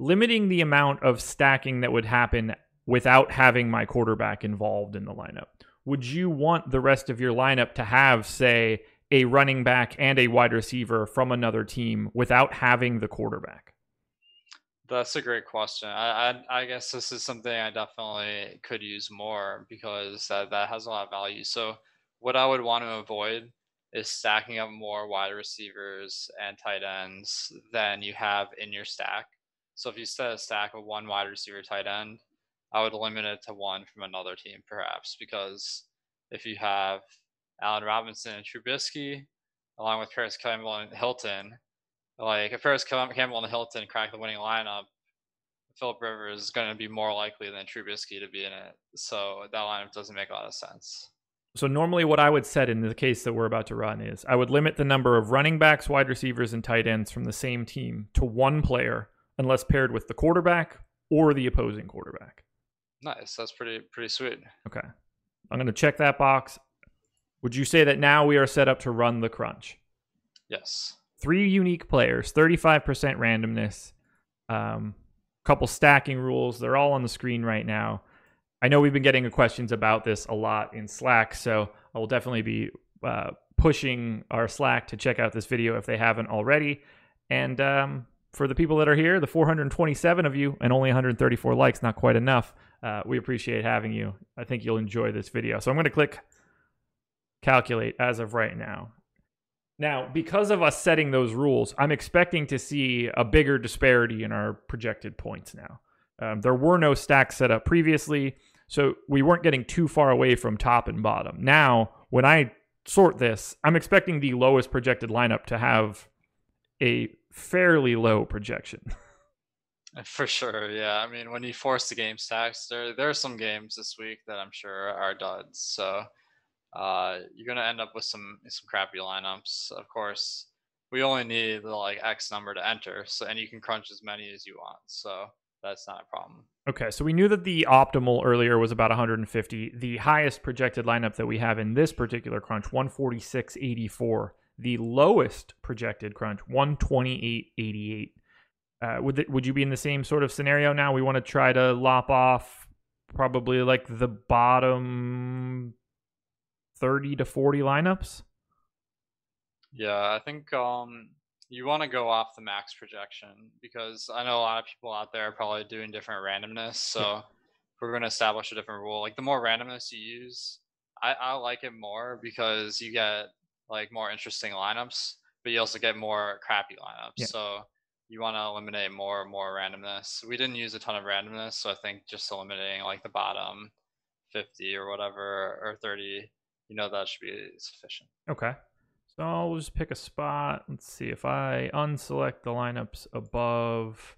limiting the amount of stacking that would happen without having my quarterback involved in the lineup. Would you want the rest of your lineup to have, say, a running back and a wide receiver from another team without having the quarterback? That's a great question. I, I, I guess this is something I definitely could use more because that that has a lot of value. So what I would want to avoid is stacking up more wide receivers and tight ends than you have in your stack. So if you set a stack of one wide receiver tight end, I would limit it to one from another team perhaps because if you have Allen Robinson and Trubisky along with Parris Campbell and Hilton, like if Parris Campbell and Hilton crack the winning lineup, Philip Rivers is going to be more likely than Trubisky to be in it. So that lineup doesn't make a lot of sense. So normally, what I would set in the case that we're about to run is I would limit the number of running backs, wide receivers, and tight ends from the same team to one player, unless paired with the quarterback or the opposing quarterback. Nice. That's pretty pretty sweet. Okay. I'm going to check that box. Would you say that now we are set up to run the crunch? Yes three unique players, 35% randomness, um, couple stacking rules. They're all on the screen right now. I know we've been getting questions about this a lot in Slack, so I will definitely be uh, pushing our Slack to check out this video if they haven't already. And um, for the people that are here, the 427 of you and only 134 likes, not quite enough. Uh, we appreciate having you. I think you'll enjoy this video. So I'm going to click calculate as of right now. Now, because of us setting those rules, I'm expecting to see a bigger disparity in our projected points now. Um, there were no stacks set up previously, so we weren't getting too far away from top and bottom. Now, when I sort this, I'm expecting the lowest projected lineup to have a fairly low projection. [LAUGHS] For sure, yeah. I mean, when you force the game stacks, there there are some games this week that I'm sure are duds. So uh, you're gonna end up with some some crappy lineups. Of course, we only need the like X number to enter, so and you can crunch as many as you want. So that's not a problem. Okay, so we knew that the optimal earlier was about 150. The highest projected lineup that we have in this particular crunch, 146.84. The lowest projected crunch, 128.88. Uh, would would you be in the same sort of scenario now? We want to try to lop off probably like the bottom 30 to 40 lineups? Yeah, I think um, you want to go off the max projection because I know a lot of people out there are probably doing different randomness. So [LAUGHS] yeah. we're going to establish a different rule. Like the more randomness you use, I, I like it more because you get like more interesting lineups, but you also get more crappy lineups. Yeah. So you want to eliminate more and more randomness. We didn't use a ton of randomness, so I think just eliminating like the bottom 50 or whatever or 30 you know that should be sufficient. Okay. So I'll just pick a spot. Let's see if I unselect the lineups above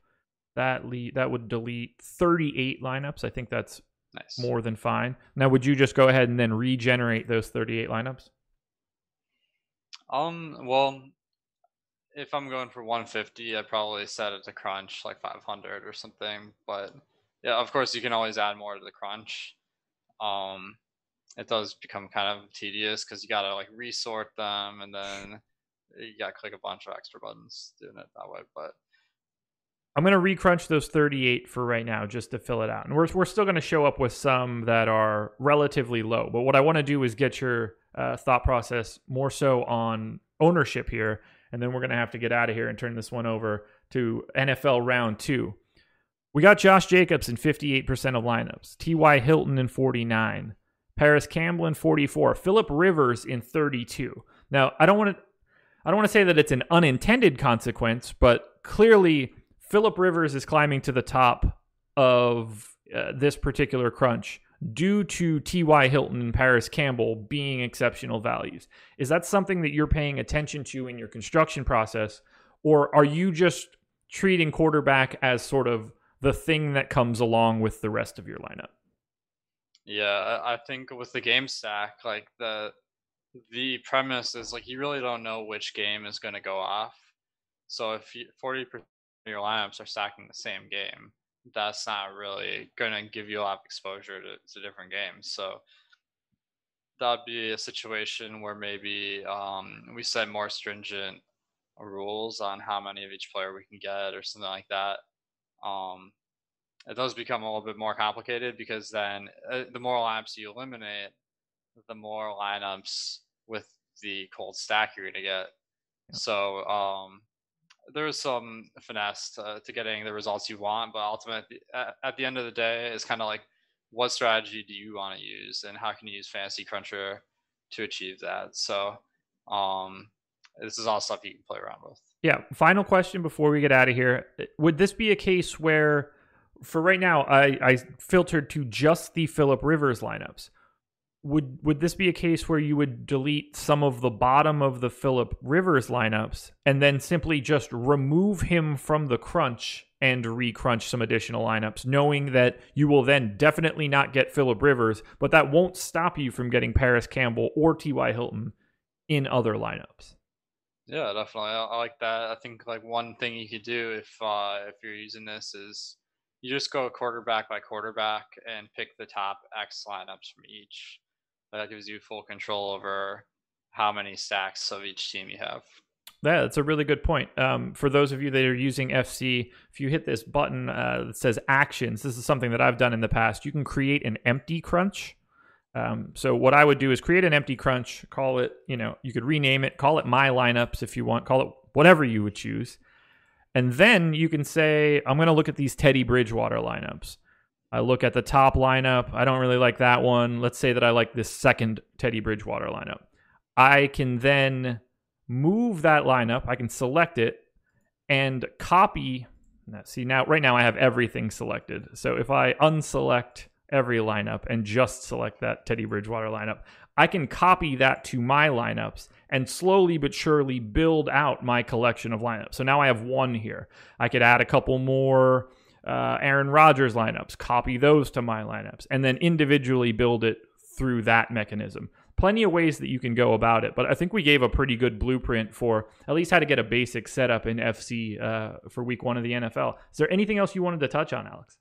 that lead that would delete 38 lineups. I think that's nice. more than fine. Now would you just go ahead and then regenerate those 38 lineups? Um well if I'm going for 150, I'd probably set it to crunch like 500 or something, but yeah, of course you can always add more to the crunch. Um it does become kind of tedious because you gotta like resort them and then you gotta click a bunch of extra buttons doing it that way. But I'm gonna recrunch those 38 for right now just to fill it out, and we're we're still gonna show up with some that are relatively low. But what I want to do is get your uh, thought process more so on ownership here, and then we're gonna have to get out of here and turn this one over to NFL round two. We got Josh Jacobs in 58% of lineups, T.Y. Hilton in 49, Parris Campbell in 44, Philip Rivers in 32. Now, I don't want to I don't want to say that it's an unintended consequence, but clearly Philip Rivers is climbing to the top of uh, this particular crunch due to T.Y. Hilton and Parris Campbell being exceptional values. Is that something that you're paying attention to in your construction process, or are you just treating quarterback as sort of the thing that comes along with the rest of your lineup? Yeah, I think with the game stack, like the the premise is like you really don't know which game is going to go off. So if 40% of your lineups are stacking the same game, that's not really going to give you a lot of exposure to, to different games. So that'd be a situation where maybe um, we set more stringent rules on how many of each player we can get or something like that. Um, it does become a little bit more complicated because then uh, the more lineups you eliminate, the more lineups with the cold stack you're going to get. Yeah. So um, there's some finesse to, to, getting the results you want, but ultimately, at, at the end of the day, it's kind of like what strategy do you want to use and how can you use Fantasy Cruncher to achieve that? So um, this is all stuff you can play around with. Yeah. Final question before we get out of here: Would this be a case where, for right now, I, I filtered to just the Philip Rivers lineups? would would this be a case where you would delete some of the bottom of the Philip Rivers lineups and then simply just remove him from the crunch and recrunch some additional lineups, knowing that you will then definitely not get Philip Rivers, but that won't stop you from getting Parris Campbell or T.Y. Hilton in other lineups? Yeah, definitely. I, I like that. I think like one thing you could do if uh, if you're using this is you just go quarterback by quarterback and pick the top X lineups from each that gives you full control over how many stacks of each team you have. Yeah, that's a really good point. Um, for those of you that are using FC, if you hit this button uh, that says actions, this is something that I've done in the past. You can create an empty crunch. Um, so what I would do is create an empty crunch, call it, you know, you could rename it, call it my lineups if you want, call it whatever you would choose. And then you can say, I'm going to look at these Teddy Bridgewater lineups. I look at the top lineup. I don't really like that one. Let's say that I like this second Teddy Bridgewater lineup. I can then move that lineup. I can select it and copy. See, now, right now I have everything selected. So if I unselect every lineup and just select that Teddy Bridgewater lineup, I can copy that to my lineups and slowly but surely build out my collection of lineups. So now I have one here. I could add a couple more uh, Aaron Rodgers lineups, copy those to my lineups, and then individually build it through that mechanism. Plenty of ways that you can go about it, but I think we gave a pretty good blueprint for at least how to get a basic setup in FC uh, for week one of the NFL. Is there anything else you wanted to touch on, Alex?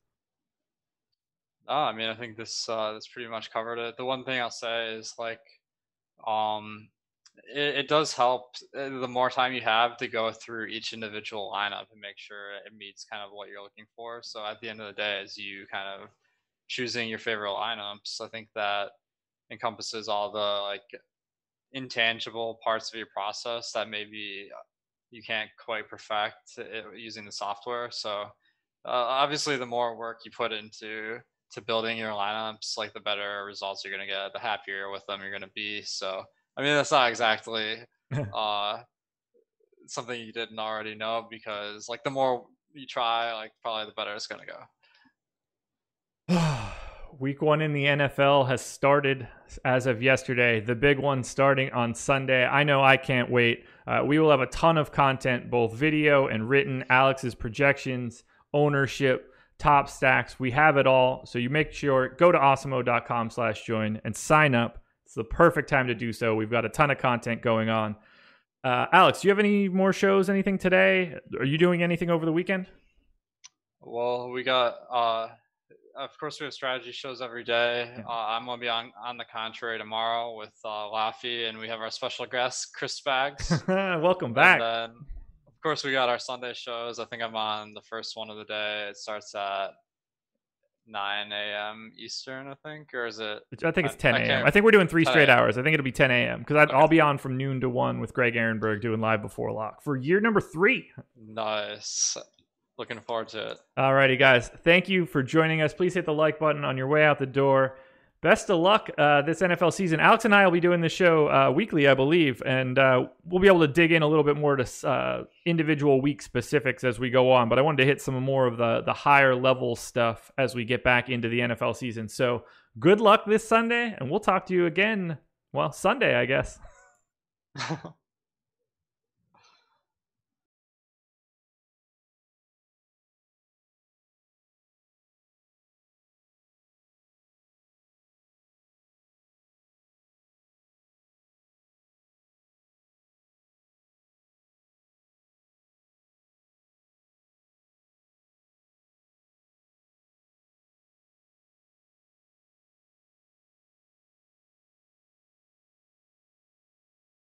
Oh, I mean, I think this uh, this pretty much covered it. The one thing I'll say is like, um, it, it, does help uh, the more time you have to go through each individual lineup and make sure it meets kind of what you're looking for. So at the end of the day, as you kind of choosing your favorite lineups, I think that encompasses all the like intangible parts of your process that maybe you can't quite perfect it, using the software. So uh, obviously, the more work you put into to building your lineups, like the better results you're going to get, the happier with them you're going to be. So I mean, that's not exactly [LAUGHS] uh, something you didn't already know because, like, the more you try, like, probably the better it's gonna go. [SIGHS] Week one in the NFL has started as of yesterday. The big one starting on Sunday. I know I can't wait. Uh, we will have a ton of content, both video and written. Alex's projections, ownership, top stacks. We have it all. So you make sure go to awesemo.com slash join and sign up it's the perfect time to do so. We've got a ton of content going on. Uh, Alex, do you have any more shows, anything today? Are you doing anything over the weekend? Well, we got, uh, of course, we have strategy shows every day. Yeah. Uh, I'm going to be on, on the contrary tomorrow with uh, Laffy, and we have our special guest, Chris Spags. [LAUGHS] Welcome back. Of course, we got our Sunday shows. I think I'm on the first one of the day. It starts at 9 a.m. Eastern, I think, or is it? I think it's 10 a.m. I, I, think we're doing three straight hours. I think it'll be 10 a.m. because okay. I'll be on from noon to one with Greg Ehrenberg doing live before lock for year number three. Nice. Looking forward to it. All righty, guys. Thank you for joining us. Please hit the like button on your way out the door best of luck uh, this NFL season. Alex and I will be doing the show uh, weekly, I believe, and uh, we'll be able to dig in a little bit more to uh, individual week specifics as we go on. But I wanted to hit some more of the the higher level stuff as we get back into the NFL season. So good luck this Sunday, and we'll talk to you again. Well, Sunday, I guess. [LAUGHS]